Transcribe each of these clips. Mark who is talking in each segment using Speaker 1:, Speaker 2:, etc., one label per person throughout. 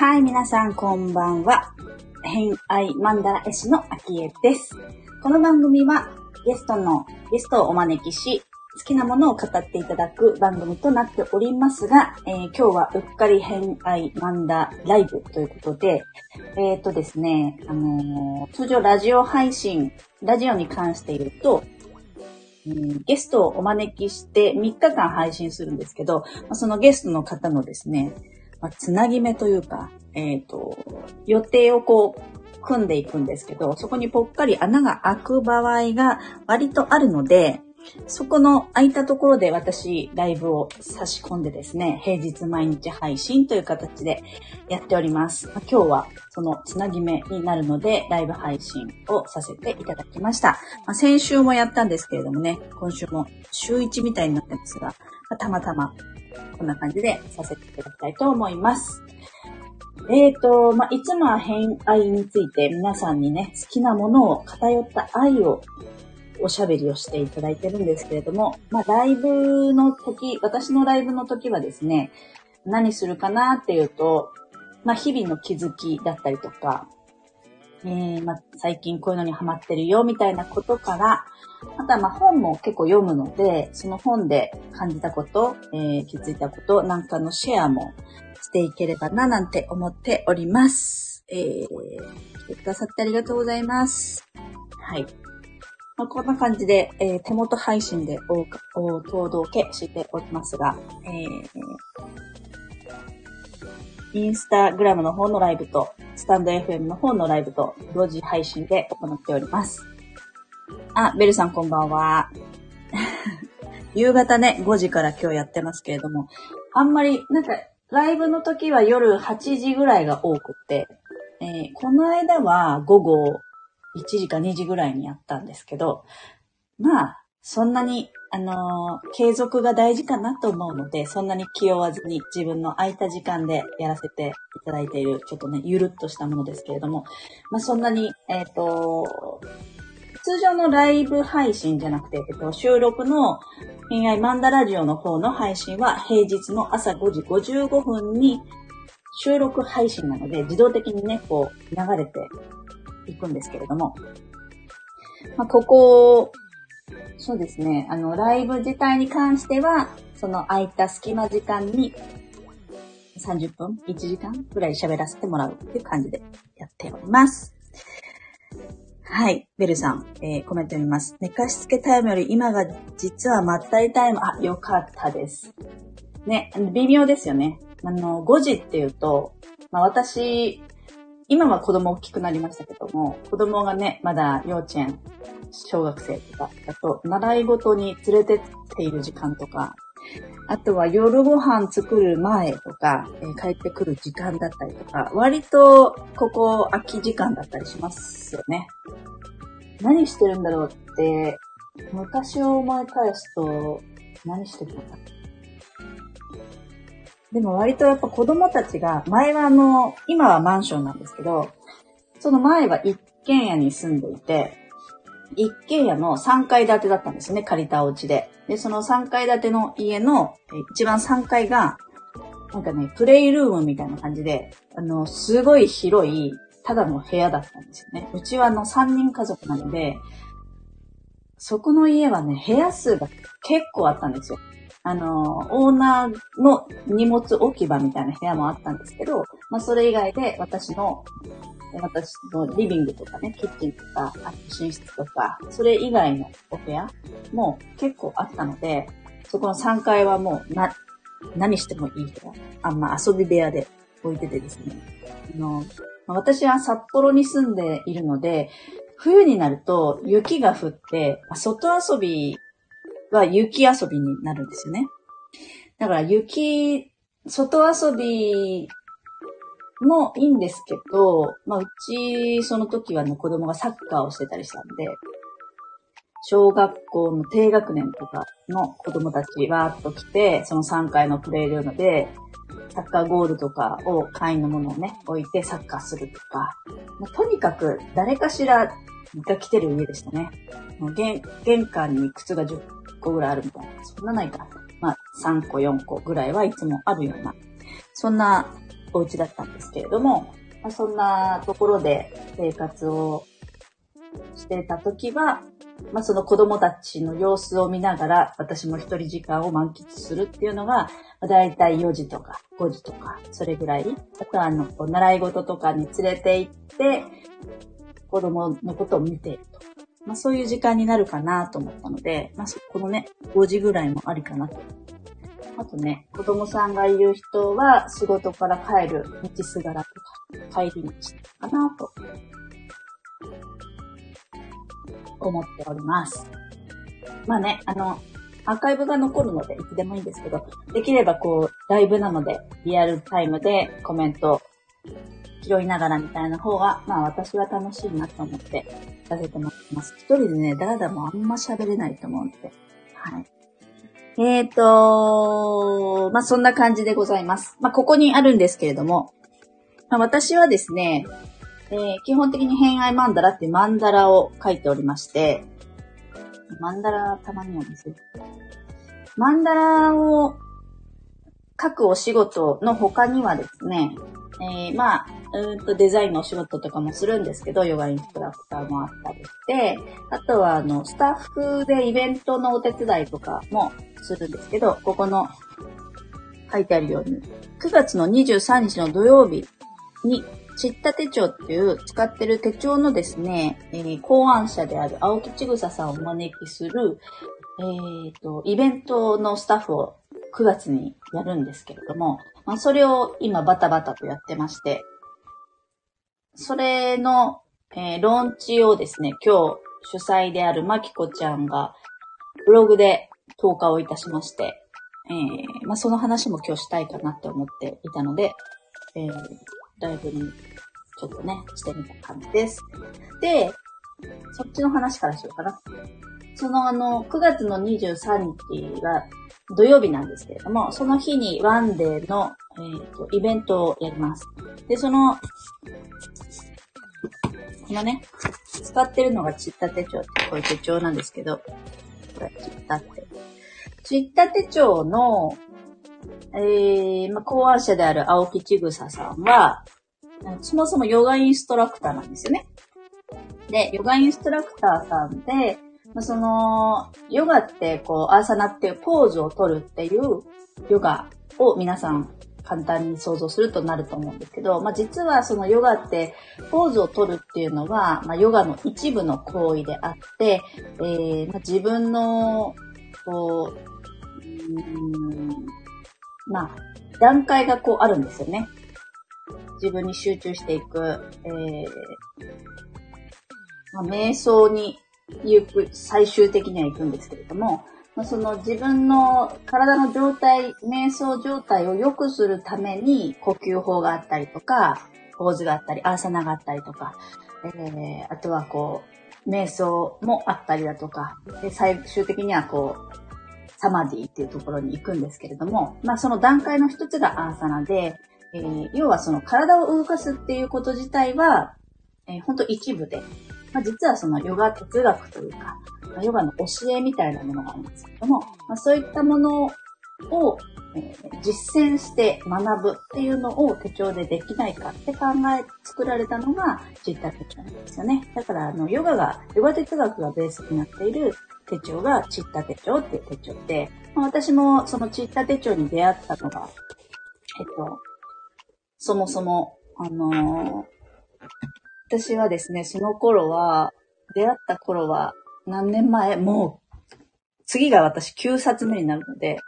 Speaker 1: はい、皆さんこんばんは。偏愛マンダ絵師のあきえです。この番組はゲストの、ゲストをお招きし、好きなものを語っていただく番組となっておりますが、えー、今日はうっかり偏愛マンダライブということで、えっ、ー、とですね、あのー、通常ラジオ配信、ラジオに関して言うと、ゲストをお招きして3日間配信するんですけど、そのゲストの方のですね、まあ、つなぎ目というか、えっ、ー、と、予定をこう、組んでいくんですけど、そこにぽっかり穴が開く場合が割とあるので、そこの空いたところで私、ライブを差し込んでですね、平日毎日配信という形でやっております。まあ、今日はそのつなぎ目になるので、ライブ配信をさせていただきました。まあ、先週もやったんですけれどもね、今週も週1みたいになってますが、たまたまこんな感じでさせていただきたいと思います。えっ、ー、と、まあ、いつもは偏愛について皆さんにね、好きなものを偏った愛をおしゃべりをしていただいてるんですけれども、まあ、ライブの時、私のライブの時はですね、何するかなっていうと、まあ、日々の気づきだったりとか、えー、まあ、最近こういうのにハマってるよみたいなことから、あとはま本も結構読むので、その本で感じたこと、えー、気づいたことなんかのシェアもしていければななんて思っております。えー、来てくださってありがとうございます。はい。まあ、こんな感じで、えー、手元配信でおお届けしておりますが、えー、インスタグラムの方のライブと、スタンド FM の方のライブと、同時配信で行っております。あ、ベルさんこんばんは。夕方ね、5時から今日やってますけれども、あんまり、なんか、ライブの時は夜8時ぐらいが多くて、えー、この間は午後1時か2時ぐらいにやったんですけど、まあ、そんなに、あのー、継続が大事かなと思うので、そんなに気負わずに自分の空いた時間でやらせていただいている、ちょっとね、ゆるっとしたものですけれども、まあ、そんなに、えっ、ー、と、通常のライブ配信じゃなくて、えっと、収録の恋愛マンダラジオの方の配信は平日の朝5時55分に収録配信なので、自動的にね、こう流れていくんですけれども、まあ、ここ、そうですね、あの、ライブ自体に関しては、その空いた隙間時間に30分 ?1 時間くらい喋らせてもらうっていう感じでやっております。はい。ベルさん、えー、コメント読みます。寝かしつけタイムより今が実はまったりタイム、あ、よかったです。ね、微妙ですよね。あの、5時っていうと、まあ私、今は子供大きくなりましたけども、子供がね、まだ幼稚園、小学生とかだと、習い事に連れてっている時間とか、あとは夜ご飯作る前とか、えー、帰ってくる時間だったりとか、割とここ空き時間だったりしますよね。何してるんだろうって、昔を思い返すと、何してるのか。でも割とやっぱ子供たちが、前はあの、今はマンションなんですけど、その前は一軒家に住んでいて、一軒家の3階建てだったんですね、借りたお家で。で、その3階建ての家の一番3階が、なんかね、プレイルームみたいな感じで、あの、すごい広い、ただの部屋だったんですよね。うちはあの3人家族なので、そこの家はね、部屋数が結構あったんですよ。あの、オーナーの荷物置き場みたいな部屋もあったんですけど、まあそれ以外で私の私のリビングとかね、キッチンとか、あと寝室とか、それ以外のお部屋も結構あったので、そこの3階はもうな、何してもいい部屋。あんま遊び部屋で置いててですね。あの、私は札幌に住んでいるので、冬になると雪が降って、外遊びは雪遊びになるんですよね。だから雪、外遊びもいいんですけど、まあ、うち、その時はね、子供がサッカーをしてたりしたんで、小学校の低学年とかの子供たちわーっと来て、その3階のプレイルームで、サッカーゴールとかを、会員のものをね、置いてサッカーするとか、まあ、とにかく誰かしらが来てる家でしたね。もう玄玄関に靴が10個ぐらいあるみたいな。そんなないか。まあ、3個、4個ぐらいはいつもあるような、そんなお家だったんですけれども、まあ、そんなところで生活をしてた時は、まあ、その子供たちの様子を見ながら、私も一人時間を満喫するっていうのが、だいたい4時とか5時とか、それぐらい。あとは、あの、習い事とかに連れて行って、子供のことを見ていると。まあ、そういう時間になるかなと思ったので、まあ、このね、5時ぐらいもありかなと。あとね、子供さんがいる人は仕事から帰る道すがらとか、帰り道かなと思っております。まあね、あの、アーカイブが残るのでいつでもいいんですけど、できればこう、ライブなので、リアルタイムでコメント拾いながらみたいな方が、まあ私は楽しいなと思ってさせてもらってます。一人でね、だらだらもあんま喋れないと思うんで。はい。えーと、まあそんな感じでございます。まあここにあるんですけれども、まあ、私はですね、えー、基本的に偏愛マンダラっていうマンダラを書いておりまして、マンダラたまにはですマンダラを書くお仕事の他にはですね、えー、まあ、うんとデザインのお仕事とかもするんですけど、ヨガインストラクターもあったりして、あとはあの、スタッフでイベントのお手伝いとかもするんですけど、ここの書いてあるように、9月の23日の土曜日にちった手帳っていう使ってる手帳のですね、えー、考案者である青木千草さんをお招きする、えー、と、イベントのスタッフを9月にやるんですけれども、まあ、それを今バタバタとやってまして、それの、えー、ローンチをですね、今日主催であるまきこちゃんがブログで投下をいたしまして、えー、まあ、その話も今日したいかなって思っていたので、えー、ライブにちょっとね、してみた感じです。で、そっちの話からしようかな。そのあの、9月の23日が土曜日なんですけれども、その日にワンデーの、えーと、イベントをやります。で、その、このね、使ってるのがチッタ手帳ってこういう手帳なんですけど、これ、チッタって。チッタ手帳の、えー、まあ、考案者である青木千草さんは、そもそもヨガインストラクターなんですよね。で、ヨガインストラクターさんで、その、ヨガって、こう、アーサナっていうポーズを取るっていうヨガを皆さん簡単に想像するとなると思うんですけど、まあ、実はそのヨガってポーズを取るっていうのは、まあ、ヨガの一部の行為であって、えー、まあ、自分の、こう、うんまあ、段階がこうあるんですよね。自分に集中していく、えー、まあ、瞑想に行く、最終的には行くんですけれども、まあ、その自分の体の状態、瞑想状態を良くするために呼吸法があったりとか、ポーズがあったり、アーサナがあったりとか、えー、あとはこう、瞑想もあったりだとか、で最終的にはこう、サマディっていうところに行くんですけれども、まあその段階の一つがアーサナで、えー、要はその体を動かすっていうこと自体は、えー、ほんと一部で、まあ、実はそのヨガ哲学というか、まあ、ヨガの教えみたいなものがあるんですけども、まあ、そういったものを、えー、実践して学ぶっていうのを手帳でできないかって考え、作られたのがジッタ手帳なんですよね。だから、あの、ヨガが、ヨガ哲学がベースになっている手帳がチッタ手帳っていう手帳で、まあ、私もそのチッタ手帳に出会ったのが、えっと、そもそも、あのー、私はですね、その頃は、出会った頃は、何年前もう、次が私9冊目になるので、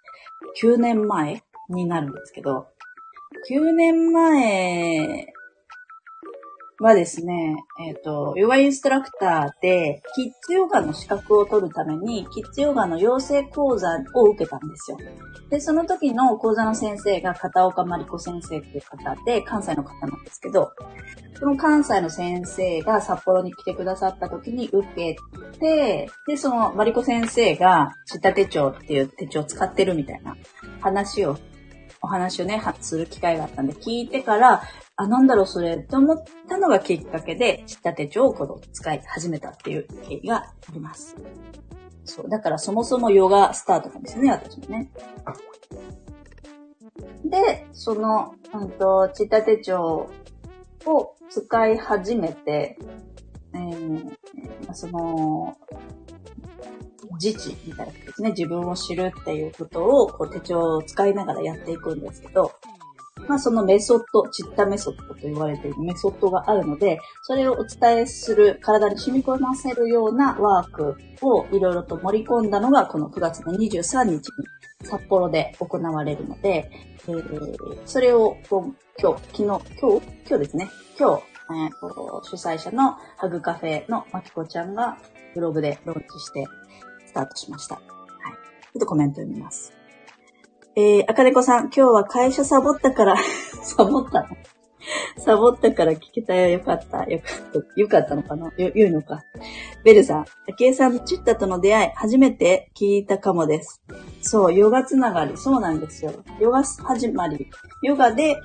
Speaker 1: 9年前になるんですけど、9年前はですね、えっ、ー、と、ヨガインストラクターで、キッズヨガの資格を取るために、キッズヨガの養成講座を受けたんですよ。で、その時の講座の先生が片岡まりこ先生っていう方で、関西の方なんですけど、その関西の先生が札幌に来てくださった時に受けて、で、そのまりこ先生が、知った手帳っていう手帳を使ってるみたいな話をお話をね、する機会があったんで、聞いてから、あ、なんだろうそれって思ったのがきっかけで、知った手帳をこの使い始めたっていう経緯があります。そう。だからそもそもヨガスタートなんですよね、私もね。で、その、うんと、ちった手帳を使い始めて、えー、その、自治みたいなことですね。自分を知るっていうことをこう手帳を使いながらやっていくんですけど、まあそのメソッド、チッタメソッドと言われているメソッドがあるので、それをお伝えする、体に染み込ませるようなワークをいろいろと盛り込んだのがこの9月の23日に札幌で行われるので、えー、それを今日、昨日、今日今日ですね。今日、えー、主催者のハグカフェのまきこちゃんがブログでローンチしてスタートしました。はい。ちょっとコメント読みます。えー、あかねこさん、今日は会社サボったから サボったの？サボったから聞けたよ。よかった。よかった。よかったのかな？言うのか。ベルさん、あきえさんのチッタとの出会い、初めて聞いたかもです。そう、ヨガつながり。そうなんですよ。ヨガ始まり。ヨガで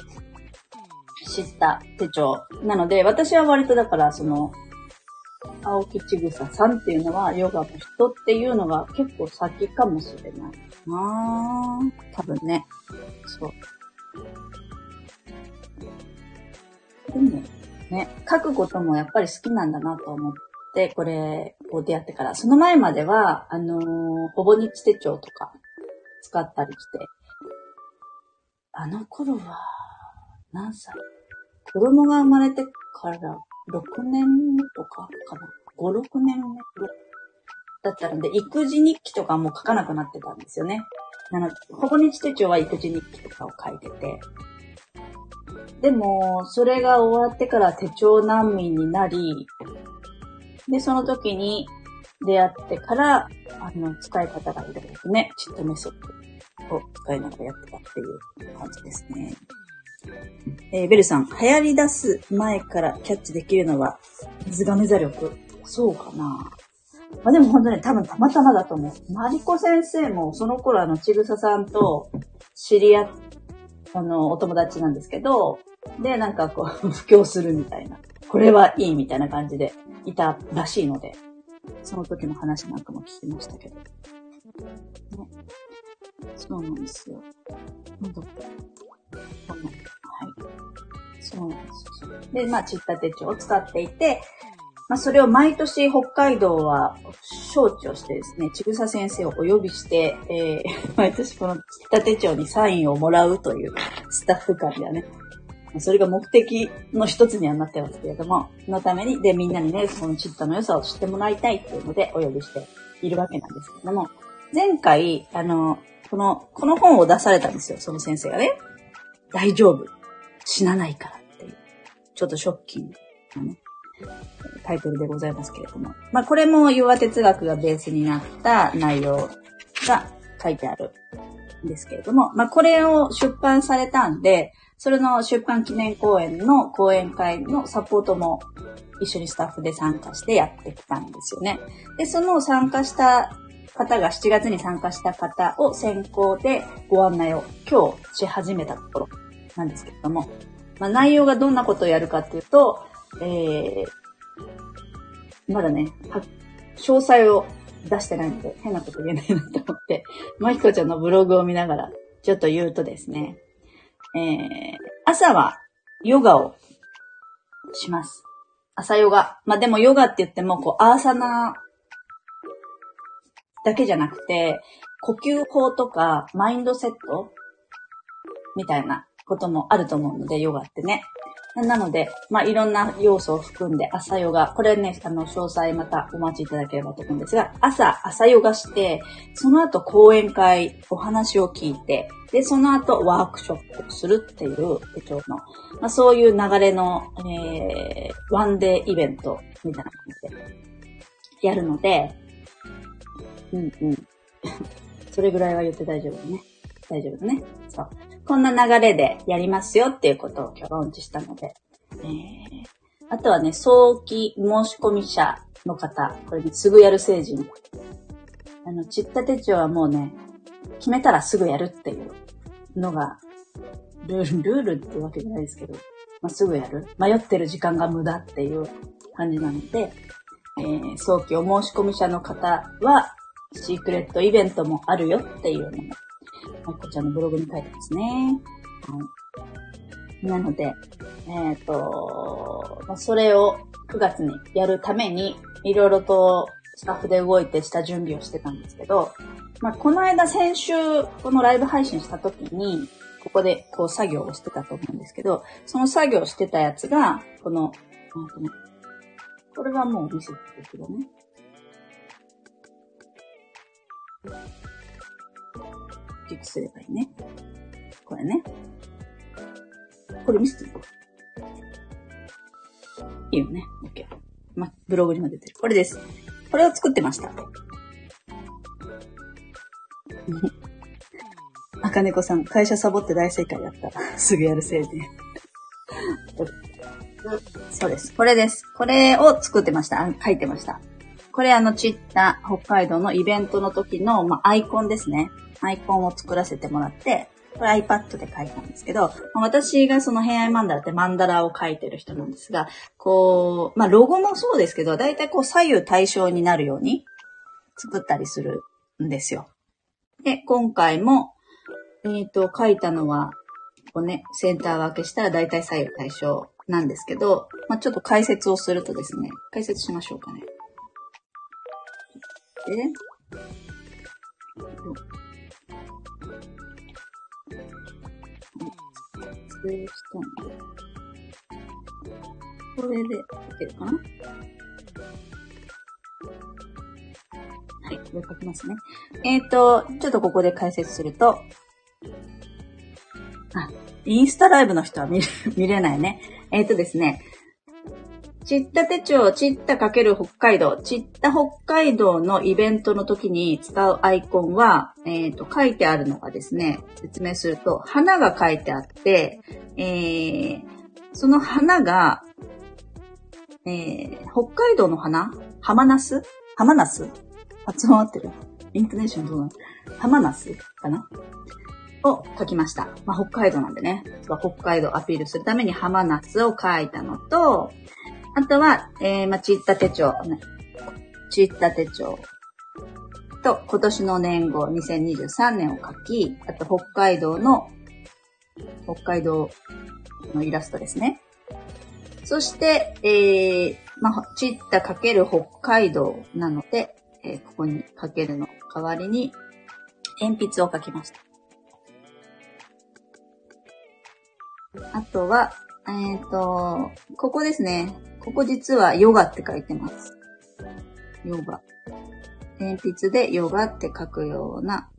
Speaker 1: 知った手帳。なので、私は割とだから、その、青木ちぐささんっていうのは、ヨガの人っていうのが結構先かもしれないな多分ね。そう。でも、ね、書くこともやっぱり好きなんだなと思って、これを出会ってから、その前までは、あのー、ほぼ日手帳とか使ったりして、あの頃は、何歳？子供が生まれてから6年とかかな ?5、6年目だったので、育児日記とかも書かなくなってたんですよね。なので、ほぼ日手帳は育児日記とかを書いてて。でも、それが終わってから手帳難民になり、で、その時に出会ってから、あの、使い方がいろいろね、チットメソッドを使いながらやってたっていう感じですね。えー、ベルさん、流行り出す前からキャッチできるのは、水亀座力。そうかな。まあでも本当に多分たまたまだと思う。マリコ先生もその頃あの、ちぐささんと知り合っ、あの、お友達なんですけど、で、なんかこう、布教するみたいな。これはいいみたいな感じでいたらしいので、その時の話なんかも聞きましたけど。ね、そうなんですよ。なんだっけ。うんで。まあ、ちった手帳を使っていて、まあ、それを毎年北海道は招致をしてですね、ちぐさ先生をお呼びして、えー、毎年このちった手帳にサインをもらうというスタッフ間ではね、それが目的の一つにはなってますけれども、のために、で、みんなにね、このチッタの良さを知ってもらいたいっていうのでお呼びしているわけなんですけれども、前回、あの、この、この本を出されたんですよ、その先生がね。大丈夫。死なないから。ちょっとショッキングなね、タイトルでございますけれども。まあ、これもヨガ哲学がベースになった内容が書いてあるんですけれども、まあ、これを出版されたんで、それの出版記念公演の講演会のサポートも一緒にスタッフで参加してやってきたんですよね。で、その参加した方が7月に参加した方を先行でご案内を今日し始めたところなんですけれども、まあ、内容がどんなことをやるかっていうと、えー、まだね、詳細を出してないので、変なこと言えないなと思って、まひこちゃんのブログを見ながら、ちょっと言うとですね、えー、朝はヨガをします。朝ヨガ。まあ、でもヨガって言っても、こう、アーサナだけじゃなくて、呼吸法とか、マインドセットみたいなこともあると思うので、ヨガってね。なので、まあ、いろんな要素を含んで朝ヨガ。これね、あの、詳細またお待ちいただければと思うんですが、朝、朝ヨガして、その後講演会、お話を聞いて、で、その後ワークショップをするっていう手帳の、まあ、そういう流れの、えー、ワンデーイベントみたいな感じでやるので、うんうん。それぐらいは言って大丈夫だね。大丈夫だね。そう。こんな流れでやりますよっていうことを今日ローンチしたので。えー、あとはね、早期申し込み者の方、これね、すぐやる成人。あの、ちった手帳はもうね、決めたらすぐやるっていうのが、ルール、ルールってわけじゃないですけど、まあ、すぐやる。迷ってる時間が無駄っていう感じなので、えー、早期お申し込み者の方は、シークレットイベントもあるよっていうのもまこちゃんのブログに書いてますね。はい。なので、えっ、と、まそれを9月にやるために、いろいろとスタッフで動いてした準備をしてたんですけど、まあ、この間先週、このライブ配信した時に、ここでこう作業をしてたと思うんですけど、その作業してたやつが、この、なんとね、これはもう見せてるけどね。クリックすればいいね。これね。これ見せてるいいよね。OK。ま、ブログにも出てる。これです。これを作ってました。赤猫さん、会社サボって大正解だった。すぐやるせいで。そうです。これです。これを作ってました。書いてました。これあの、ちった北海道のイベントの時の、まあ、アイコンですね。アイコンを作らせてもらって、これ iPad で書いたんですけど、私がその平安マンダラってマンダラを書いてる人なんですが、こう、まあ、ロゴもそうですけど、だいたいこう左右対称になるように作ったりするんですよ。で、今回も、えっ、ー、と、書いたのは、こうね、センター分けしたらだいたい左右対称なんですけど、まあ、ちょっと解説をするとですね、解説しましょうかね。で、撮影したんで、これでいけるかな?はい、これ書きますね。えっ、ー、と、ちょっとここで解説すると、あ、インスタライブの人は見見れないね。えっ、ー、とですね、ちった手帳、ちったかける北海道、ちった北海道のイベントの時に使うアイコンは、えっ、ー、と、書いてあるのがですね、説明すると、花が書いてあって、えー、その花が、えー、北海道の花？浜ナス浜ナス発音合って。るイントネーションどうなの？浜ナスかな？を書きました。まあ、北海道なんでね、北海道アピールするために浜ナスを書いたのと、あとは、えー、まあ、ちった手帳、ね、ちった手帳と、今年の年号2023年を書き、あと北海道の、北海道のイラストですね。そして、えー、まあ、ちったかける北海道なので、えー、ここにかけるの代わりに、鉛筆を書きました。あとは、えっ、ー、と、ここですね。ここ実はヨガって書いてます。ヨガ。鉛筆でヨガって書くような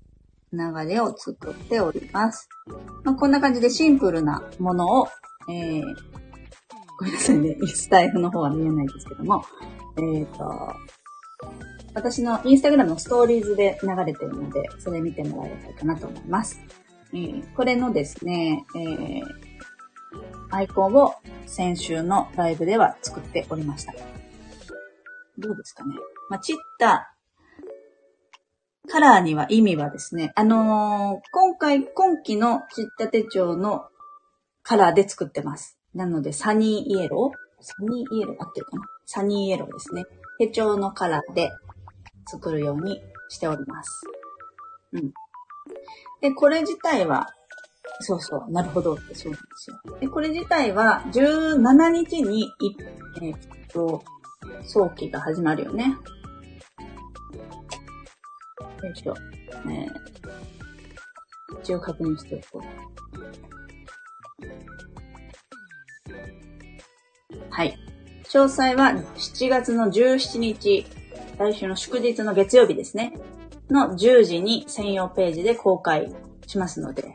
Speaker 1: 流れを作っております。まあ、こんな感じでシンプルなものを、えー、ごめんなさいね。スタイフの方は見えないですけども、えっ、ー、と、私のインスタグラムのストーリーズで流れてるので、それ見てもらえればいいかなと思います。えー、これのですね、えー、アイコンを先週のライブでは作っておりました。どうですかね。まあ、ちったカラーには意味はですね、あのー、今回、今期のちった手帳のカラーで作ってます。なので、サニーイエローサニーイエロー合ってるかなサニーイエローですね。手帳のカラーで作るようにしております。うん。で、これ自体は、そうそう、なるほどってそうなんですよ。で、これ自体は17日に、えー、っと、早期が始まるよね。よいしょ。えー、一応確認しておこう。はい。詳細は7月の17日、来週の祝日の月曜日ですね。の10時に専用ページで公開しますので、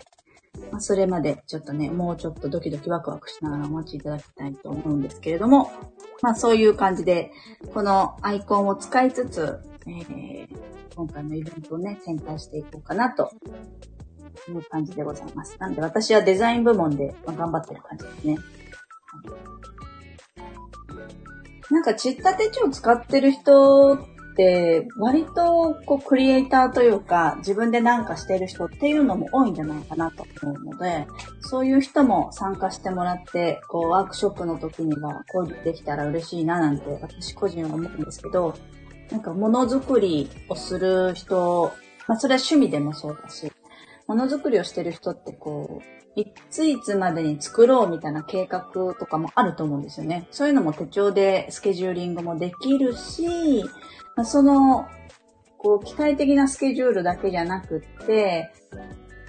Speaker 1: あ、それまでちょっとね、もうちょっとドキドキワクワクしながらお待ちいただきたいと思うんですけれども、まあそういう感じで、このアイコンを使いつつ、えー、今回のイベントをね、展開していこうかなという感じでございます。なので私はデザイン部門でま頑張ってる感じですね。なんか、ちった手帳使ってる人、割と、こう、クリエイターというか、自分で何かしてる人っていうのも多いんじゃないかなと思うので、そういう人も参加してもらって、こう、ワークショップの時には、こうできたら嬉しいななんて、私個人は思うんですけど、なんか、ものづくりをする人、まあ、それは趣味でもそうだし、ものづくりをしてる人ってこう、いついつまでに作ろうみたいな計画とかもあると思うんですよね。そういうのも手帳でスケジューリングもできるし、まあ、その、こう、機械的なスケジュールだけじゃなくって、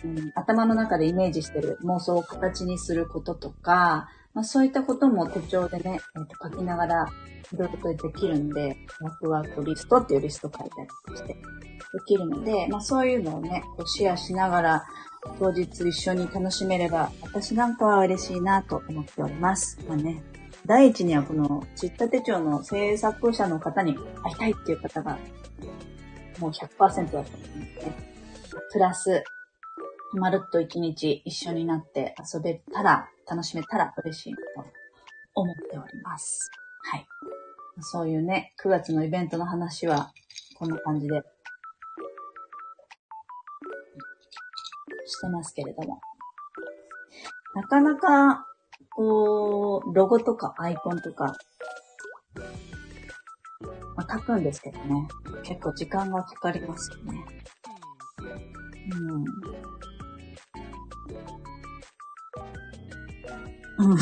Speaker 1: うん、頭の中でイメージしてる妄想を形にすることとか、まあ、そういったことも手帳でね、えー、と書きながらいろいろとできるんで、ワクワクリストっていうリスト書いたりしてできるので、まあそういうのをね、こうシェアしながら当日一緒に楽しめれば、私なんかは嬉しいなと思っております。まあね、第一にはこのちった手帳の制作者の方に会いたいっていう方がもう100%だと思うんですね。プラス、まるっと一日一緒になって遊べたら、楽しめたら嬉しいなと思っております。はい。そういうね、9月のイベントの話は、こんな感じで、してますけれども。なかなか、こう、ロゴとかアイコンとか、まあ、書くんですけどね。結構時間がかかりますよね。うん。うん。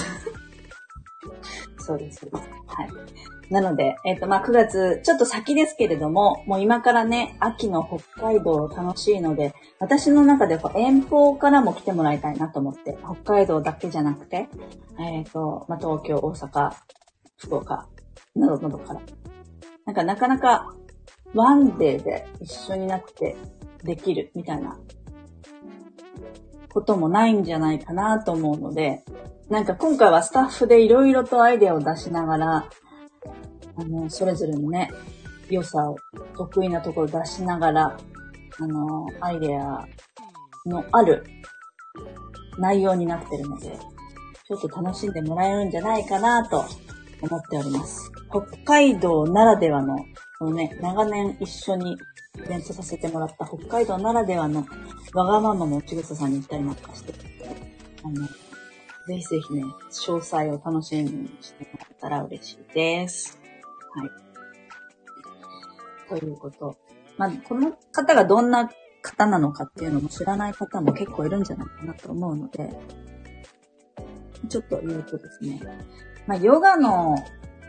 Speaker 1: そうです。はい。なので、えっ、ー、と、まあ、9月、ちょっと先ですけれども、もう今からね、秋の北海道楽しいので、私の中で遠方からも来てもらいたいなと思って、北海道だけじゃなくて、えっ、ー、と、まあ、東京、大阪、福岡、などなどから。なんかなかなかワンデーで一緒になってできるみたいなこともないんじゃないかなと思うので、なんか今回はスタッフでいろいろとアイデアを出しながら、あの、それぞれのね、良さを、得意なところを出しながら、あの、アイデアのある内容になってるので、ちょっと楽しんでもらえるんじゃないかなと思っております。北海道ならではの、このね、長年一緒にイベントさせてもらった北海道ならではのわがままのちぐささんに行ったりなんかして、あの、ぜひぜひね、詳細を楽しみにしてもらったら嬉しいです。はい。ということ。まあ、この方がどんな方なのかっていうのも知らない方も結構いるんじゃないかなと思うので、ちょっと言うとですね、まあ、ヨガの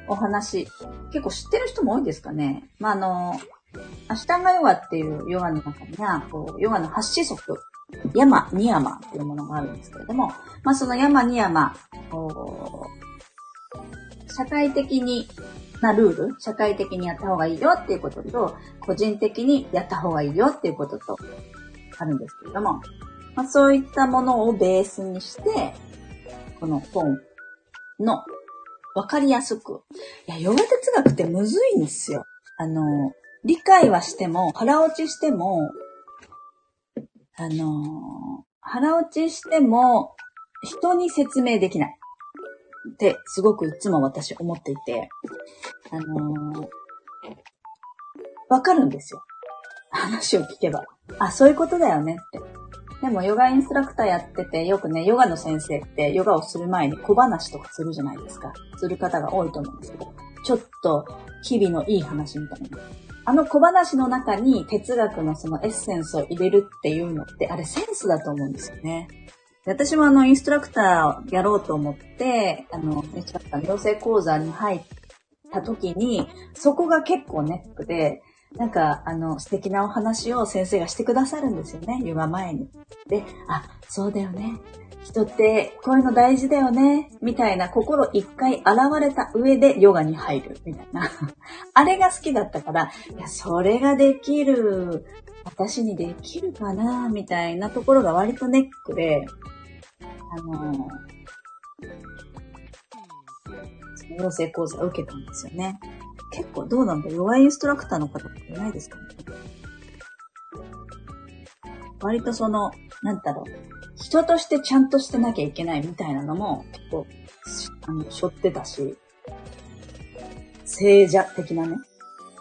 Speaker 1: お話、結構知ってる人も多いんですかね。まあ、あの、アシタンガヨガっていうヨガの中には、こう、ヨガの八子則ヤマ、ニヤマっていうものがあるんですけれども、まあそのヤマ、ニヤマ、社会的になルール、社会的にやった方がいいよっていうことと、個人的にやった方がいいよっていうことと、あるんですけれども、まあそういったものをベースにして、この本のわかりやすく。いや、ヨガ哲学ってむずいんですよ。あの、理解はしても、腹落ちしても、あの、腹落ちしても、人に説明できない。って、すごくいつも私思っていて、あの、わかるんですよ。話を聞けば。あ、そういうことだよねって。でも、ヨガインストラクターやってて、よくね、ヨガの先生って、ヨガをする前に小話とかするじゃないですか。する方が多いと思うんですけど、ちょっと、日々のいい話みたいな。あの小話の中に哲学のそのエッセンスを入れるっていうのって、あれセンスだと思うんですよね。私もあの、インストラクターやろうと思って、あの、インストラクター養成講座に入った時に、そこが結構ネックで、なんか、あの、素敵なお話を先生がしてくださるんですよね、ヨガ前に。で、あ、そうだよね。人ってこういうの大事だよね、みたいな心一回現れた上でヨガに入る、みたいな。あれが好きだったから、いや、それができる、私にできるかな、みたいなところが割とネックで、あのー、養成講座を受けたんですよね。結構どうなんだヨガインストラクターの方っていないですかね割とその、なんだろう。人としてちゃんとしてなきゃいけないみたいなのも結構、あの、背負ってたし、聖者的なね、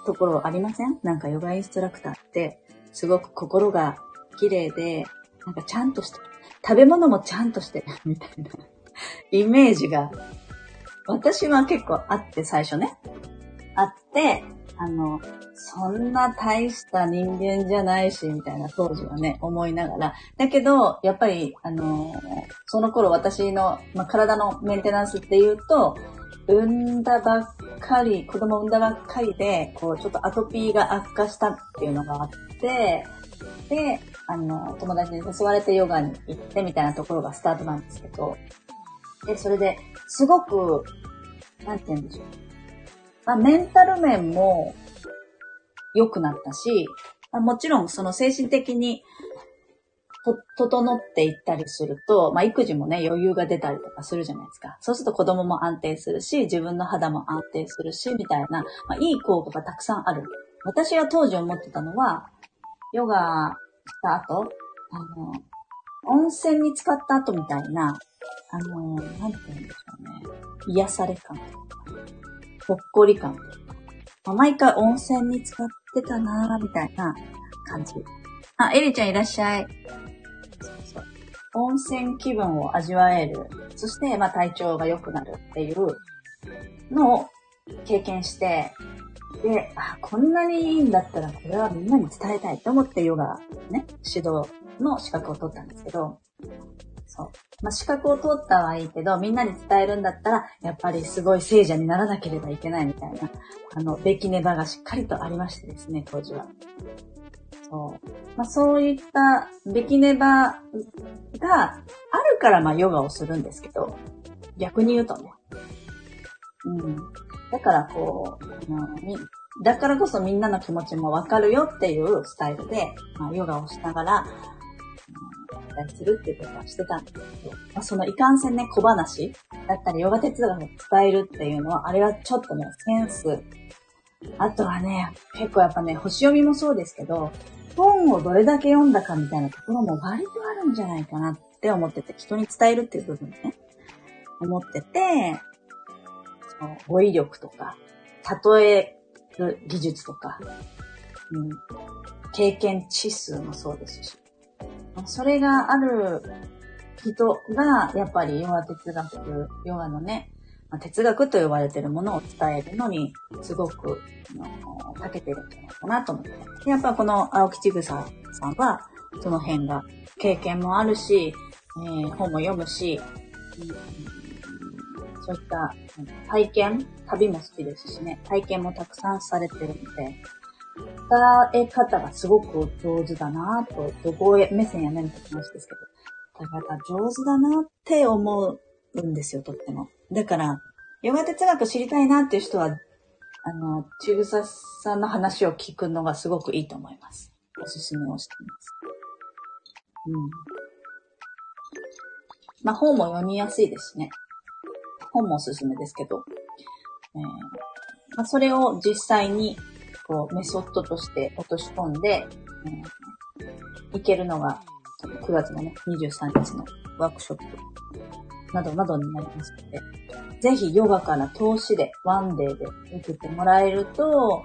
Speaker 1: ところありません？なんかヨガインストラクターって、すごく心が綺麗で、なんかちゃんとして、食べ物もちゃんとしてる みたいなイメージが、私は結構あって最初ね。あって、あの、そんな大した人間じゃないし、みたいな当時はね、思いながら。だけど、やっぱり、あの、その頃私の、ま、体のメンテナンスっていうと、産んだばっかり、子供産んだばっかりで、こう、ちょっとアトピーが悪化したっていうのがあって、で、あの、友達に誘われてヨガに行ってみたいなところがスタートなんですけど、で、それで、すごく、なんて言うんでしょう。まあ、メンタル面も良くなったし、まあ、もちろんその精神的にと、整っていったりすると、まあ、育児もね、余裕が出たりとかするじゃないですか。そうすると子供も安定するし、自分の肌も安定するし、みたいな、まあ、いい効果がたくさんある。私が当時思ってたのは、ヨガした後、あの、温泉に浸かった後みたいな、あの、なんて言うんでしょうね。癒され感、ほっこり感、まあ、毎回温泉に浸かってたなぁ、みたいな感じ。あ、エリちゃんいらっしゃい。そうそう。温泉気分を味わえる。そして、まあ体調が良くなるっていうのを経験して、で、あ、こんなにいいんだったらこれはみんなに伝えたいと思ってヨガね、指導の資格を取ったんですけど、そう。まあ、資格を取ったはいいけど、みんなに伝えるんだったら、やっぱりすごい聖者にならなければいけないみたいな、あの、べきねばがしっかりとありましてですね、当時は。そう。まあ、そういったべきねばがあるから、ま、ヨガをするんですけど、逆に言うとね。うん。だからこう、あの、だからこそみんなの気持ちもわかるよっていうスタイルで、まあ、ヨガをしながら、ったりするっていうことはしてたんですけど、まあ、そのいかんせんね、小話だったり、ヨガ哲学を伝えるっていうのは、あれはちょっとね、センス。あとはね、結構やっぱね、星読みもそうですけど、本をどれだけ読んだかみたいなところも割とあるんじゃないかなって思ってて、人に伝えるっていう部分ね、思ってて、その語彙力とか、例える技術とか、うん、経験値数もそうですし、それがある人が、やっぱりヨガ哲学、ヨガのね、ま、哲学と呼ばれてるものを伝えるのに、すごく、長けてるんじゃないかなと思って。やっぱこの青木千草さんは、その辺が経験もあるし、えー、本も読むし、そういった体験、旅も好きですしね、体験もたくさんされてるので、伝え方がすごく上手だなと、どこへ目線や何か話ですけど、伝え方上手だなって思うんですよ、とっても。だから、ヨガ哲学知りたいなっていう人は、あの、ちぐささんの話を聞くのがすごくいいと思います。おすすめをしています。うん。まあ、本も読みやすいですね。本もおすすめですけど、えーまあ、それを実際にこう、メソッドとして落とし込んで、うん、いけるのが、9月のね、23日のワークショップなどなどになりますので、ぜひヨガから投資で、ワンデーで受けてもらえると、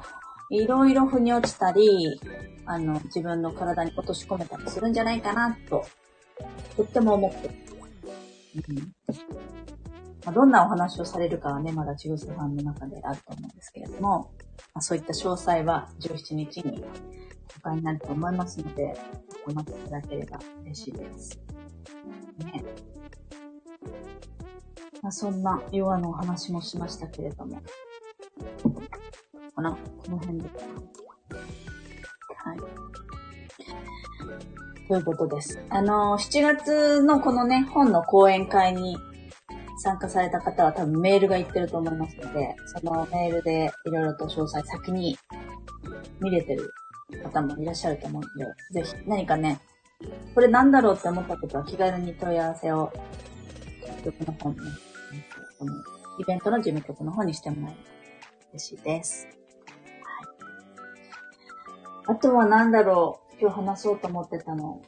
Speaker 1: いろいろ腑に落ちたり、あの、自分の体に落とし込めたりするんじゃないかなと、とっても思って。うん。まあ、どんなお話をされるかはね、まだちぐささんの中であると思うんですけれども、まあ、そういった詳細は17日に公開になると思いますので、お待ちいただければ嬉しいです。ね。まあ、そんなヨガのお話もしましたけれども、かなこの辺ではい。ということです。あの、7月のこのね、本の講演会に参加された方は多分メールが行ってると思いますので、そのメールでいろいろと詳細先に見れてる方もいらっしゃると思うので、ぜひ何かね、これなんだろうって思ったことは気軽に問い合わせを、局の方に、ね、このイベントの事務局の方にしてもらえると嬉しいです。はい。あとは何だろう今日話そうと思ってたの？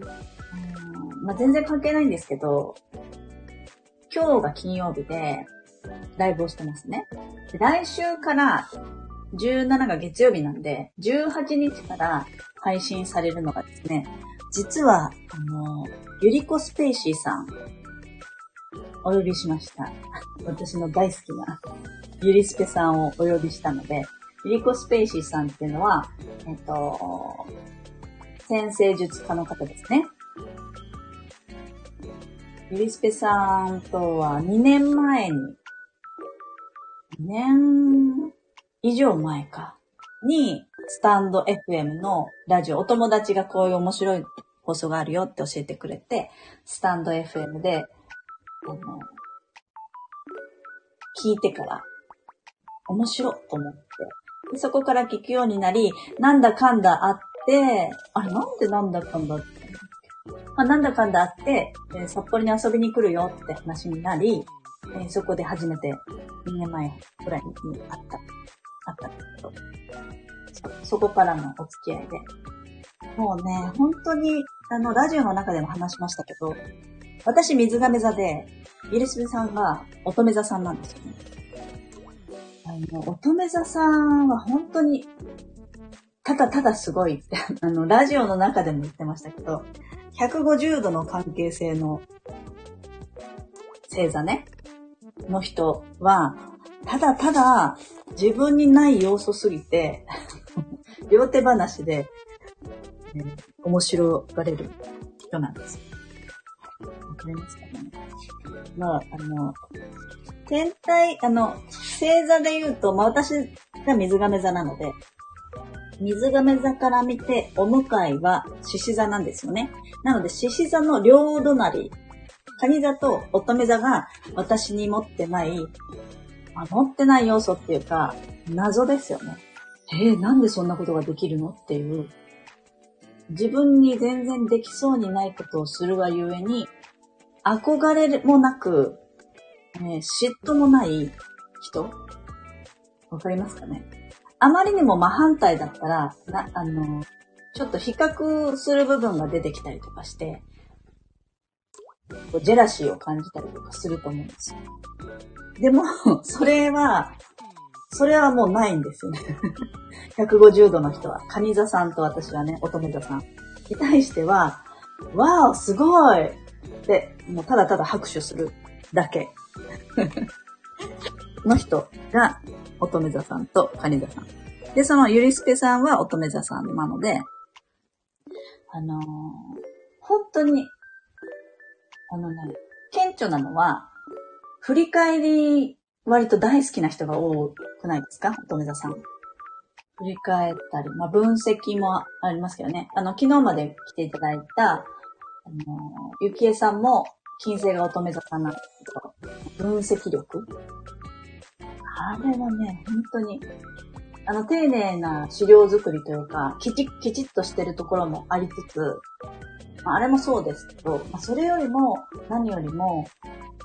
Speaker 1: うんまあ、全然関係ないんですけど、今日が金曜日で、ライブをしてますね。で来週から17が月曜日なんで、18日から配信されるのがですね、実は、あの、ゆりこスペーシーさんお呼びしました。私の大好きなゆりすけさんをお呼びしたので、ゆりこスペイシーさんっていうのは、えっと、先生術家の方ですね。ゆりすけさんとは2年前に、2年以上前か、に、スタンド FM のラジオ、お友達がこういう面白い放送があるよって教えてくれて、スタンド FM で、あの、聞いてから、面白いと思ってで、そこから聞くようになり、なんだかんだあって、あれなんでなんだかんだって。まあ、なんだかんだあって、えー札幌に遊びに来るよって話になり、えーそこで初めて2年前くらいに会った、会ったんだけど、そこからのお付き合いで。もうね、本当に、あの、ラジオの中でも話しましたけど、私水亀座で、イリスベさんが乙女座さんなんですよね。あの、乙女座さんは本当に、ただただすごいって、あの、ラジオの中でも言ってましたけど、150度の関係性の星座ね、の人は、ただただ自分にない要素すぎて、両手話で、え面白がれる人なんです。わかりますかねまあ、あの、天体、あの、星座で言うと、まあ私が水亀座なので、水亀座から見て、お向かいは獅子座なんですよね。なので、獅子座の両隣、蟹座と乙女座が私に持ってない、まあ、持ってない要素っていうか、謎ですよね。えー、なんでそんなことができるのっていう、自分に全然できそうにないことをするがゆえに、憧れもなく、えー嫉妬もない人？わかりますかね？あまりにも真反対だったら、な、あの、ちょっと比較する部分が出てきたりとかして、ジェラシーを感じたりとかすると思うんですよ。でも、それは、それはもうないんですよね。150度の人は、カニ座さんと私はね、乙女座さんに対しては、わーすごいって、もうただただ拍手するだけ。の人が乙女座さんとカニ座さん。で、そのゆりすけさんは乙女座さんなので、あのー本当に、あのね、顕著なのは、振り返り割と大好きな人が多くないですか？乙女座さん。振り返ったり、まあ、分析もありますけどね。あの、昨日まで来ていただいた、あの、ゆきえさんも、金星が乙女座さんなんですけど、分析力あれはね、本当に、あの、丁寧な資料作りというか、きち、きちっとしてるところもありつつ、まあ、あれもそうですけど、まあ、それよりも、何よりも、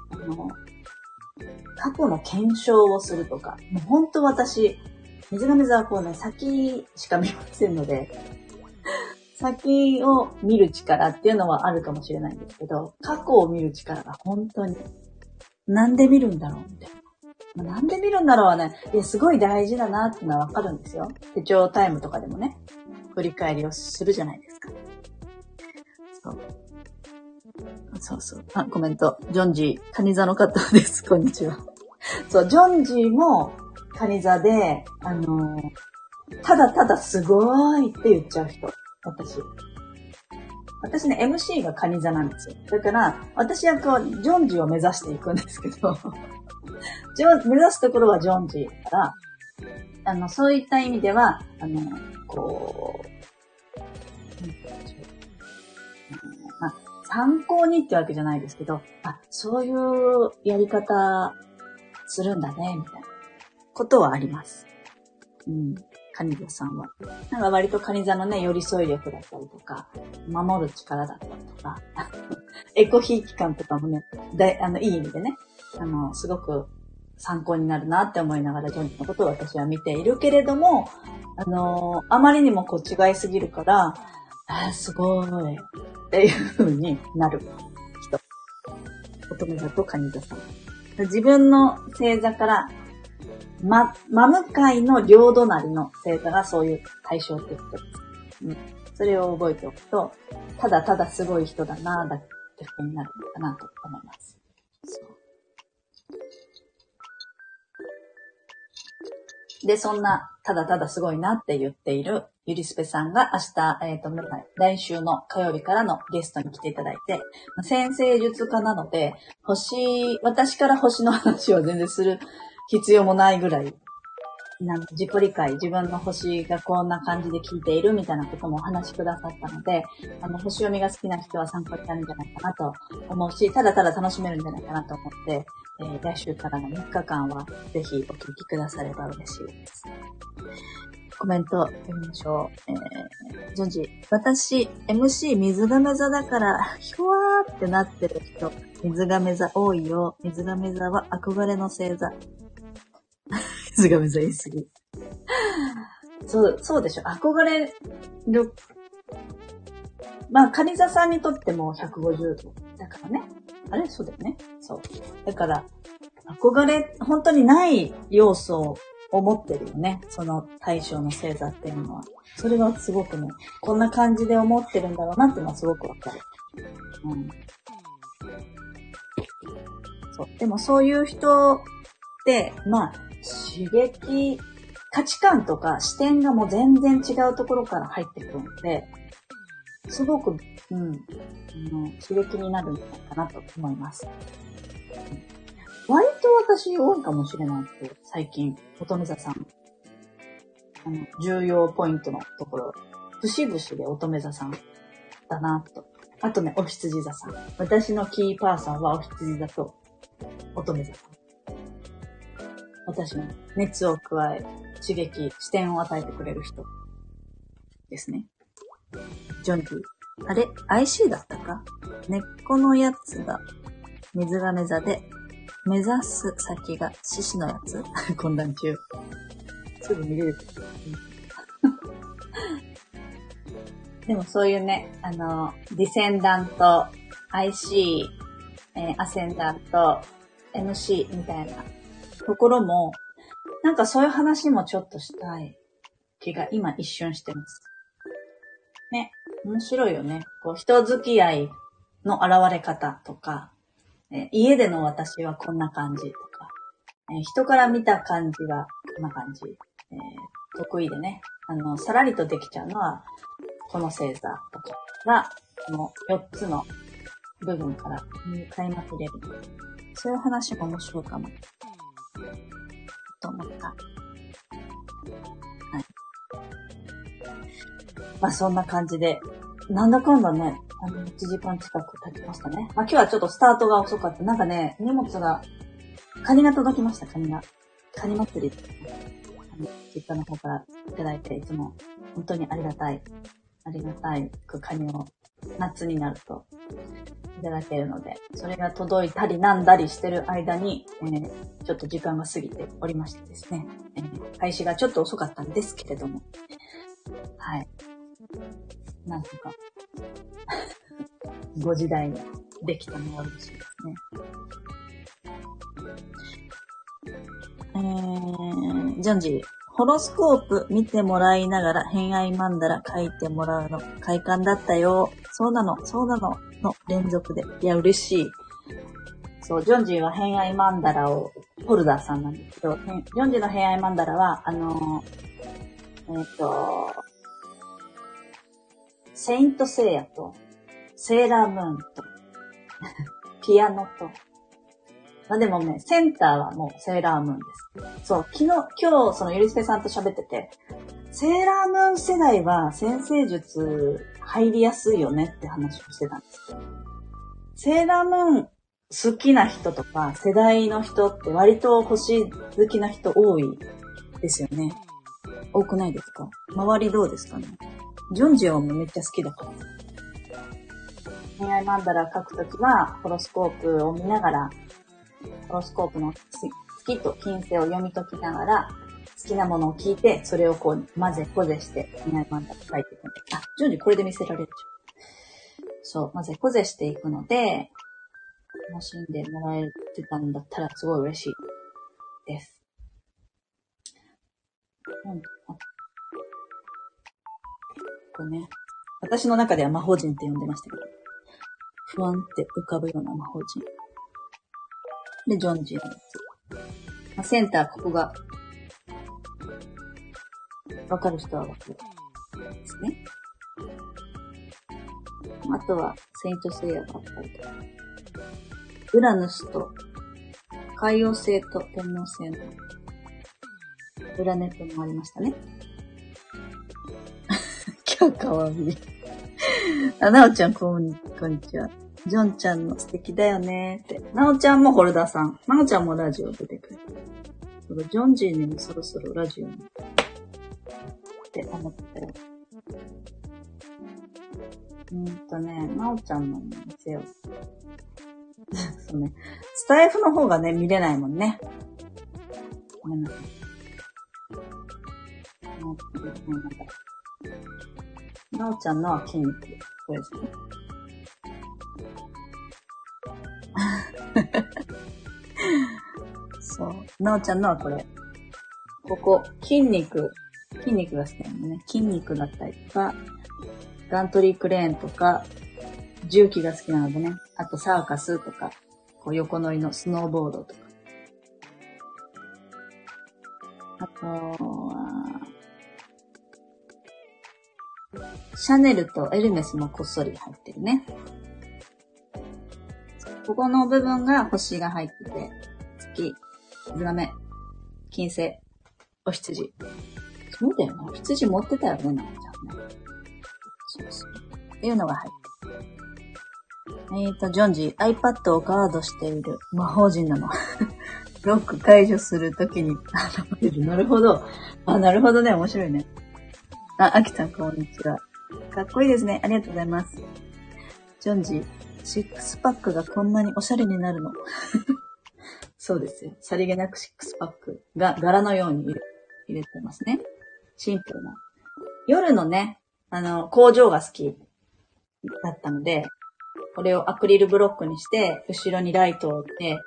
Speaker 1: あの、過去の検証をするとか、もう本当私、水亀座はこうね、先しか見ませんので、先を見る力っていうのはあるかもしれないんですけど、過去を見る力が本当に、なんで見るんだろうみたいな。なんで見るんだろうね、いや、すごい大事だなってのはわかるんですよ。手帳タイムとかでもね、振り返りをするじゃないですか。そう。そうそう。あ、コメント。ジョンジー、カニ座の方です。こんにちは。そう、ジョンジーもカニ座で、あのーただただすごいって言っちゃう人。私。私ね、MC がカニ座なんですよ。だから、私はこう、ジョンジーを目指していくんですけど、ジョン目指すところはジョンジーだから、あの、そういった意味では、あの、こう、まあ、参考にってわけじゃないですけど、あ、そういうやり方するんだね、みたいなことはあります。うん。カニ座さんは。なんか割とカニ座のね、寄り添い力だったりとか、守る力だったりとか、エコヒー期間とかもね、だいあの、いい意味でね、あの、すごく参考になるなって思いながら、ジョンジのことを私は見ているけれども、あの、あまりにもこう違いすぎるから、あーすごい、っていう風になる人。乙女座とカニ座さん。自分の星座から、ま、真向かいの両隣の星座がそういう対象ってことです。うん。それを覚えておくと、ただただすごい人だなぁ、だってふうになるのかなと思います。で、そんな、ただただすごいなって言っているゆりすぺさんが明日、えっ、と、来週の火曜日からのゲストに来ていただいて、先生術家なので、星、私から星の話を全然する必要もないぐらい、なん自己理解、自分の星がこんな感じで聞いているみたいなこともお話しくださったので、あの、星読みが好きな人は参考になるんじゃないかなと思うし、ただただ楽しめるんじゃないかなと思って、えー、来週からの3日間はぜひお聞きくだされば嬉しいです。コメント読みましょう。えー、順次。私、MC 水亀座だから、ひょわーってなってる人、水亀座多いよ。水亀座は憧れの星座。水亀座言いすぎ。そう、そうでしょ。憧れる。まあ、カニ座さんにとっても150度だからね。あれ？そうだよね。そう。だから、憧れ、本当にない要素を持ってるよね。その対象の星座っていうのは。それはすごくね、こんな感じで思ってるんだろうなっていうのはすごくわかる。うん。そう。でもそういう人って、まあ、刺激、価値観とか視点がもう全然違うところから入ってくるので、すごく、うん、刺激になるんじゃないかなと思います。割と私多いかもしれないけど、最近、乙女座さん。あの、重要ポイントのところ、節々で乙女座さんだなと。あとね、お羊座さん。私のキーパーソンはお羊座と乙女座さん。私の熱を加え、刺激、視点を与えてくれる人ですね。ジョンディ。あれ ?IC だったか？根っこのやつが水亀座で、目指す先が獅子のやつ？混乱中。すぐ見れる。でもそういうね、あの、ディセンダント、IC、えー、アセンダント、MC みたいなところも、なんかそういう話もちょっとしたい気が今一瞬してます。ね。面白いよね。こう、人付き合いの現れ方とか、え家での私はこんな感じとか、え人から見た感じはこんな感じ。えー、得意でね、あの、さらりとできちゃうのは、この星座とかが、この4つの部分から買いまくれる。そういう話も面白いかも。と思った。はい。まあそんな感じで、なんだかんだね、あの、1時間近く経ちましたね。まあ今日はちょっとスタートが遅かった。なんかね、荷物が、カニが届きました、カニが。カニ祭り。あの、実家の方からいただいて、いつも本当にありがたい、ありがたいくカニを夏になるといただけるので、それが届いたりなんだりしてる間に、えー、ちょっと時間が過ぎておりましてですね、えー、開始がちょっと遅かったんですけれども、はい。なんとか ご時代にできたのは嬉しいですね。えー、ジョンジー。ホロスコープ見てもらいながら偏愛マンダラ書いてもらうの快感だったよ。そうなの、そうなの、の連続で。いや、嬉しい。そう、ジョンジーは偏愛マンダラを、ホルダーさんなんですけど、ジョンジーの偏愛マンダラは、あのー、えっ、ー、と、セイントセイヤと、セーラームーンと、ピアノと、まあでもね、センターはもうセーラームーンです。そう、昨日、今日そのゆりすけさんと喋ってて、セーラームーン世代は先生術入りやすいよねって話をしてたんですけどセーラームーン好きな人とか世代の人って割と星好きな人多いですよね。多くないですか？周りどうですかね？ジョンジオもめっちゃ好きだから。恋愛マンダラ書くときは、ホロスコープを見ながら、ホロスコープの月と金星を読み解きながら、好きなものを聞いて、それをこう混ぜこぜして、恋愛マンダラ書いていくので。あ、ジョンジこれで見せられるじゃん。そう、混ぜこぜしていくので、楽しんでもらえてたんだったらすごい嬉しいです。うんこうね、私の中では魔法陣って呼んでましたけど、不安って浮かぶような魔法陣。で、ジョンジーのやつ。まあ、センター、ここが、わかる人はわかる。ですね。あとは、セイントセイヤがあったりとか。ウラヌスと、海洋星と天皇星の、裏ネットもありましたね。今日かわいい。あ、なおちゃん、こんにちは。ジョンちゃんの素敵だよねって。なおちゃんもホルダーさん。なおちゃんもラジオ出てくる。ジョンジーにもそろそろラジオに。って思ったよ。うんとね、なおちゃんの見せよう。そうね。スタイフの方がね、見れないもんね。ごめんなさい。なおちゃんのは筋肉。これですね。なおちゃんのはこれ。ここ、筋肉、筋肉が好きなんでね。筋肉だったりとか、ガントリークレーンとか、重機が好きなのでね。あとサーカスとか、こう横乗りのスノーボードとか。あとは、シャネルとエルメスもこっそり入ってるね。ここの部分が星が入ってて、月、ズメ、金星、お羊。そうだよな。羊持ってたよね、なんちゃんね。そうそう。っていうのが入ってる。えっ、ー、と、ジョンジー、iPad をガードしている魔法陣なの。ロック解除するときに現れる。なるほど。あ、なるほどね。面白いね。あ、アキさん、こんにちは。かっこいいですね。ありがとうございます。ジョンジー、シックスパックがこんなにおしゃれになるの。そうですよ。さりげなくシックスパックが柄のように入れ入れてますね。シンプルな。夜のね、あの、工場が好きだったので、これをアクリルブロックにして、後ろにライトを置いて、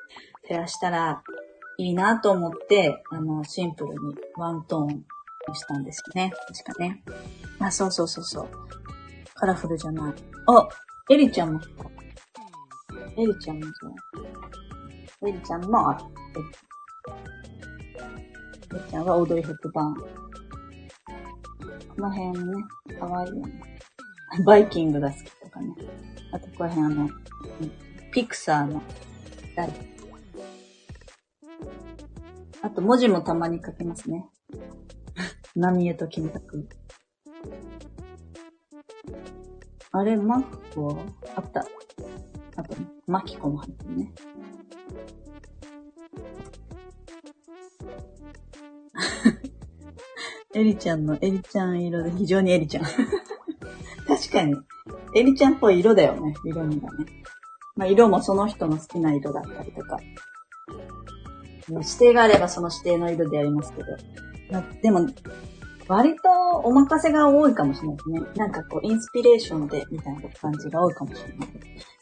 Speaker 1: 照らしたらいいなと思って、あの、シンプルにワントーンにしたんですよね。確かね。あ、そうそうそうそう。カラフルじゃない。あ、エリちゃんも来た。エリちゃんもそう。エリちゃんもある。エリちゃんはオードリー・ヘッドバーン。この辺ね、かわいいよね。バイキングが好きとかね。あとこの辺あの、ピクサーの誰あと文字もたまに書けますね。波江と金く。あれ、マッコあった。あと、マキコも入ってるね。エリちゃんのエリちゃん色で非常にエリちゃん。確かに、エリちゃんっぽい色だよね、色味がね。まあ、色もその人の好きな色だったりとか。指定があればその指定の色でやりますけど。まあ、でも、割とお任せが多いかもしれないですね。なんかこう、インスピレーションで、みたいな感じが多いかもしれない。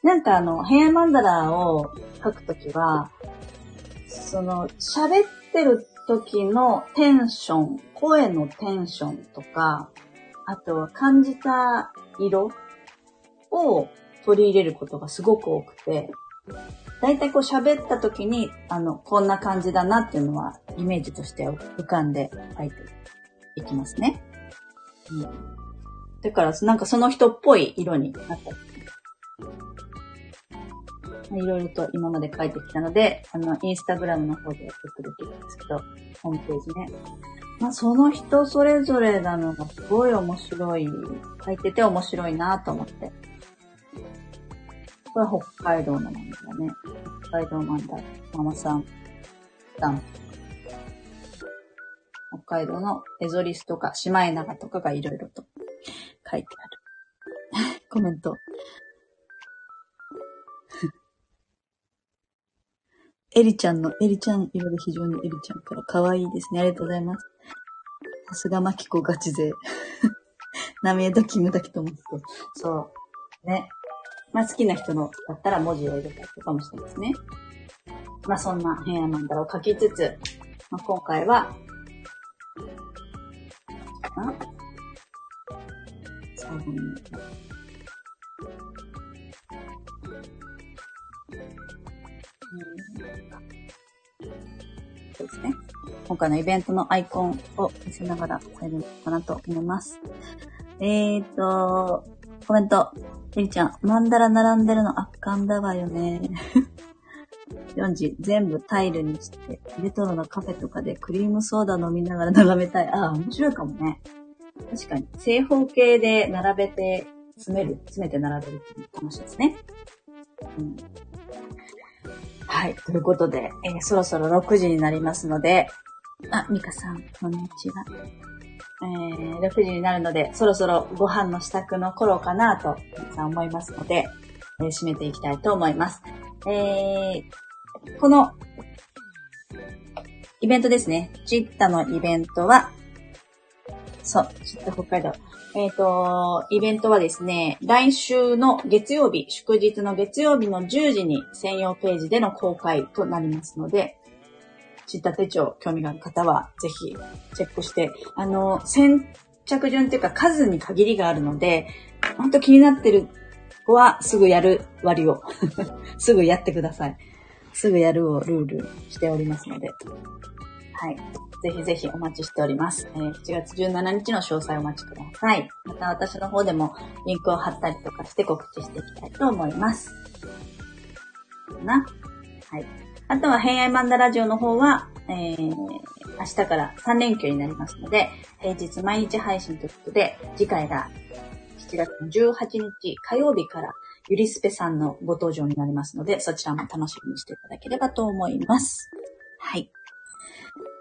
Speaker 1: なんかあの、ヘアマンダラを書くときは、その、喋ってる時のテンション、声のテンションとか、あとは感じた色を取り入れることがすごく多くて、だいたいこう喋った時に、あの、こんな感じだなっていうのは、イメージとして浮かんで書いていきますね。うん。だから、なんかその人っぽい色になったりいろいろと今まで書いてきたので、あの、インスタグラムの方で送ってるんですけど、ホームページね。まあ、その人それぞれなのがすごい面白い、書いてて面白いなと思って。これは北海道の漫画だね。北海道漫画、ママさん、ダン。北海道のエゾリスとかシマエナガとかがいろいろと書いてある。コメント。エリちゃんの、エリちゃん色で非常にエリちゃんから可愛いですね。ありがとうございます。さすがマキコガチ勢。波江とキムタキと思って。そう。ね。まあ好きな人のだったら文字を入れたりとかもしてますね。まあそんなヘアマンダラを書きつつ、まあ、今回は、あ？最後にそうですね。今回のイベントのアイコンを見せながらやるかなと思います。えーと、コメント。りりちゃん、マンダラ並んでるの圧巻だわよね。4時、全部タイルにして、レトロなカフェとかでクリームソーダ飲みながら眺めたい。ああ、面白いかもね。確かに。正方形で並べて、詰める、詰めて並べるっていう楽しいですね。うん。はい。ということで、えー、そろそろ6時になりますので、あ、ミカさん、こんにちは。えー、6時になるので、そろそろご飯の支度の頃かなと、皆さん思いますので、えー、締めていきたいと思います。えー、この、イベントですね。チッタのイベントは、そう、チッタ北海道。えっ、ー、と、イベントはですね、来週の月曜日、祝日の月曜日の10時に専用ページでの公開となりますので、チッタ手帳興味がある方は、ぜひチェックして、あの、先着順っていうか数に限りがあるので、ほんと気になってる子はすぐやる割を すぐやってください。すぐやるをルールしておりますので。はい。ぜひぜひお待ちしております。えー、7月17日の詳細お待ちください。また私の方でもリンクを貼ったりとかして告知していきたいと思います。な。はい。あとは、偏愛マンダラジオの方は、えー、明日から3連休になりますので、平日毎日配信ということで、次回が7月18日火曜日からゆりすぺさんのご登場になりますので、そちらも楽しみにしていただければと思います。はい。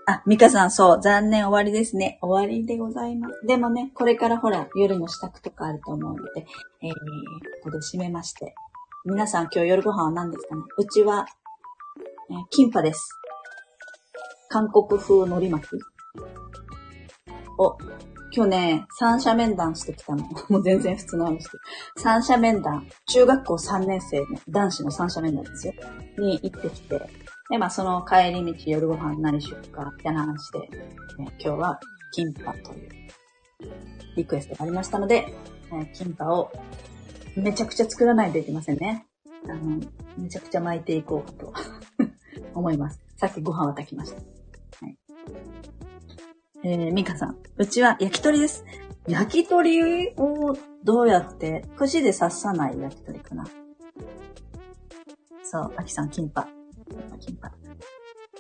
Speaker 1: あ、ミカさん、そう、残念終わりですね。終わりでございます。でもね、これからほら、夜の支度とかあると思うので、えー、ここで締めまして。皆さん今日夜ご飯は何ですかね？うちは、キンパです。韓国風海苔巻きを、今日ね、三者面談してきたの。もう全然普通の話して。三者面談、中学校3年生の男子の三者面談ですよ。に行ってきて、で、まあ、その帰り道夜ご飯何しようか、みたいな話で、ね、今日は、キンパというリクエストがありましたので、えキンパをめちゃくちゃ作らないといけませんね。あの、めちゃくちゃ巻いていこうと 思います。さっきご飯を炊きました。はい。えー、ミカさん。うちは焼き鳥です。焼き鳥をどうやって、串で刺さない焼き鳥かな。そう、アキさん、キンパ。キンパ。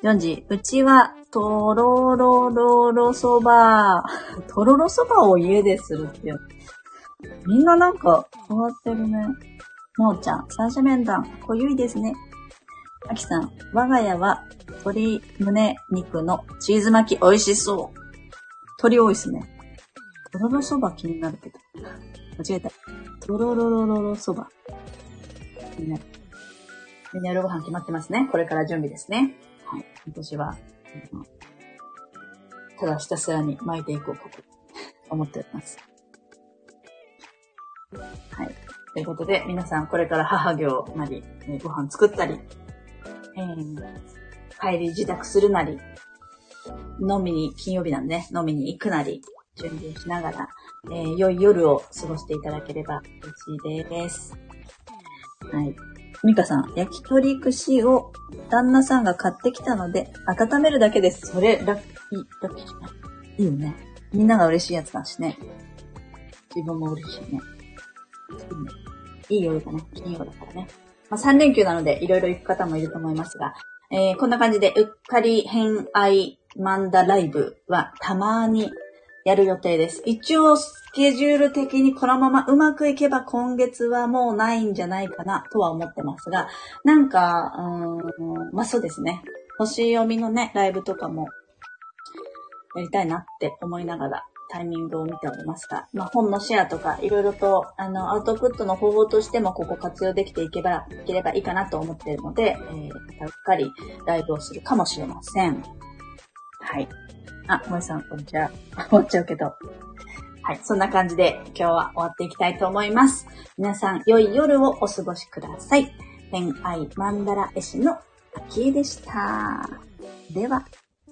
Speaker 1: 4時、うちは、とろろろろそば。とろろそばを家でするってよ。みんななんか変わってるね。もーちゃん、三者面談、濃ゆいですね。あきさん、我が家は鶏胸肉のチーズ巻き美味しそう。鶏多いっすね。とろろそば気になるけど。間違えた。とろろろろろそば。気になる。みんな夜ご飯決まってますね。これから準備ですね。はい。私は、ただひたすらに巻いていこうかと 思っております。はい。ということで、皆さんこれから母業なり、ご飯作ったり、えー、帰り自宅するなり、飲みに、金曜日なんでね、飲みに行くなり、準備しながら、えー、良い夜を過ごしていただければ嬉しいです。はい。ミカさん、焼き鳥串を旦那さんが買ってきたので、温めるだけです。それ、ラッキー、ラッキーじゃない。いいよね。みんなが嬉しいやつだしね。自分も嬉しいね。いい夜だね。金曜だからね。まあ、3連休なので、いろいろ行く方もいると思いますが、えー、こんな感じで、うっかり偏愛マンダライブはたまにやる予定です。一応、スケジュール的にこのままうまくいけば今月はもうないんじゃないかなとは思ってますが、なんか、うん、まあそうですね。星読みのね、ライブとかもやりたいなって思いながらタイミングを見ておりますが、まあ本のシェアとかいろいろとあのアウトプットの方法としてもここ活用できていけば、いければいいかなと思っているので、えー、たっかりライブをするかもしれません。はい。あ、萌さん、こんにちは。終わっちゃうけど。はい。そんな感じで今日は終わっていきたいと思います。皆さん、良い夜をお過ごしください。恋愛マンダラ絵師の秋江でした。では、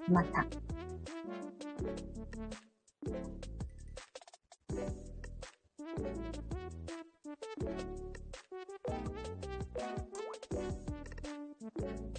Speaker 1: また。Thank you.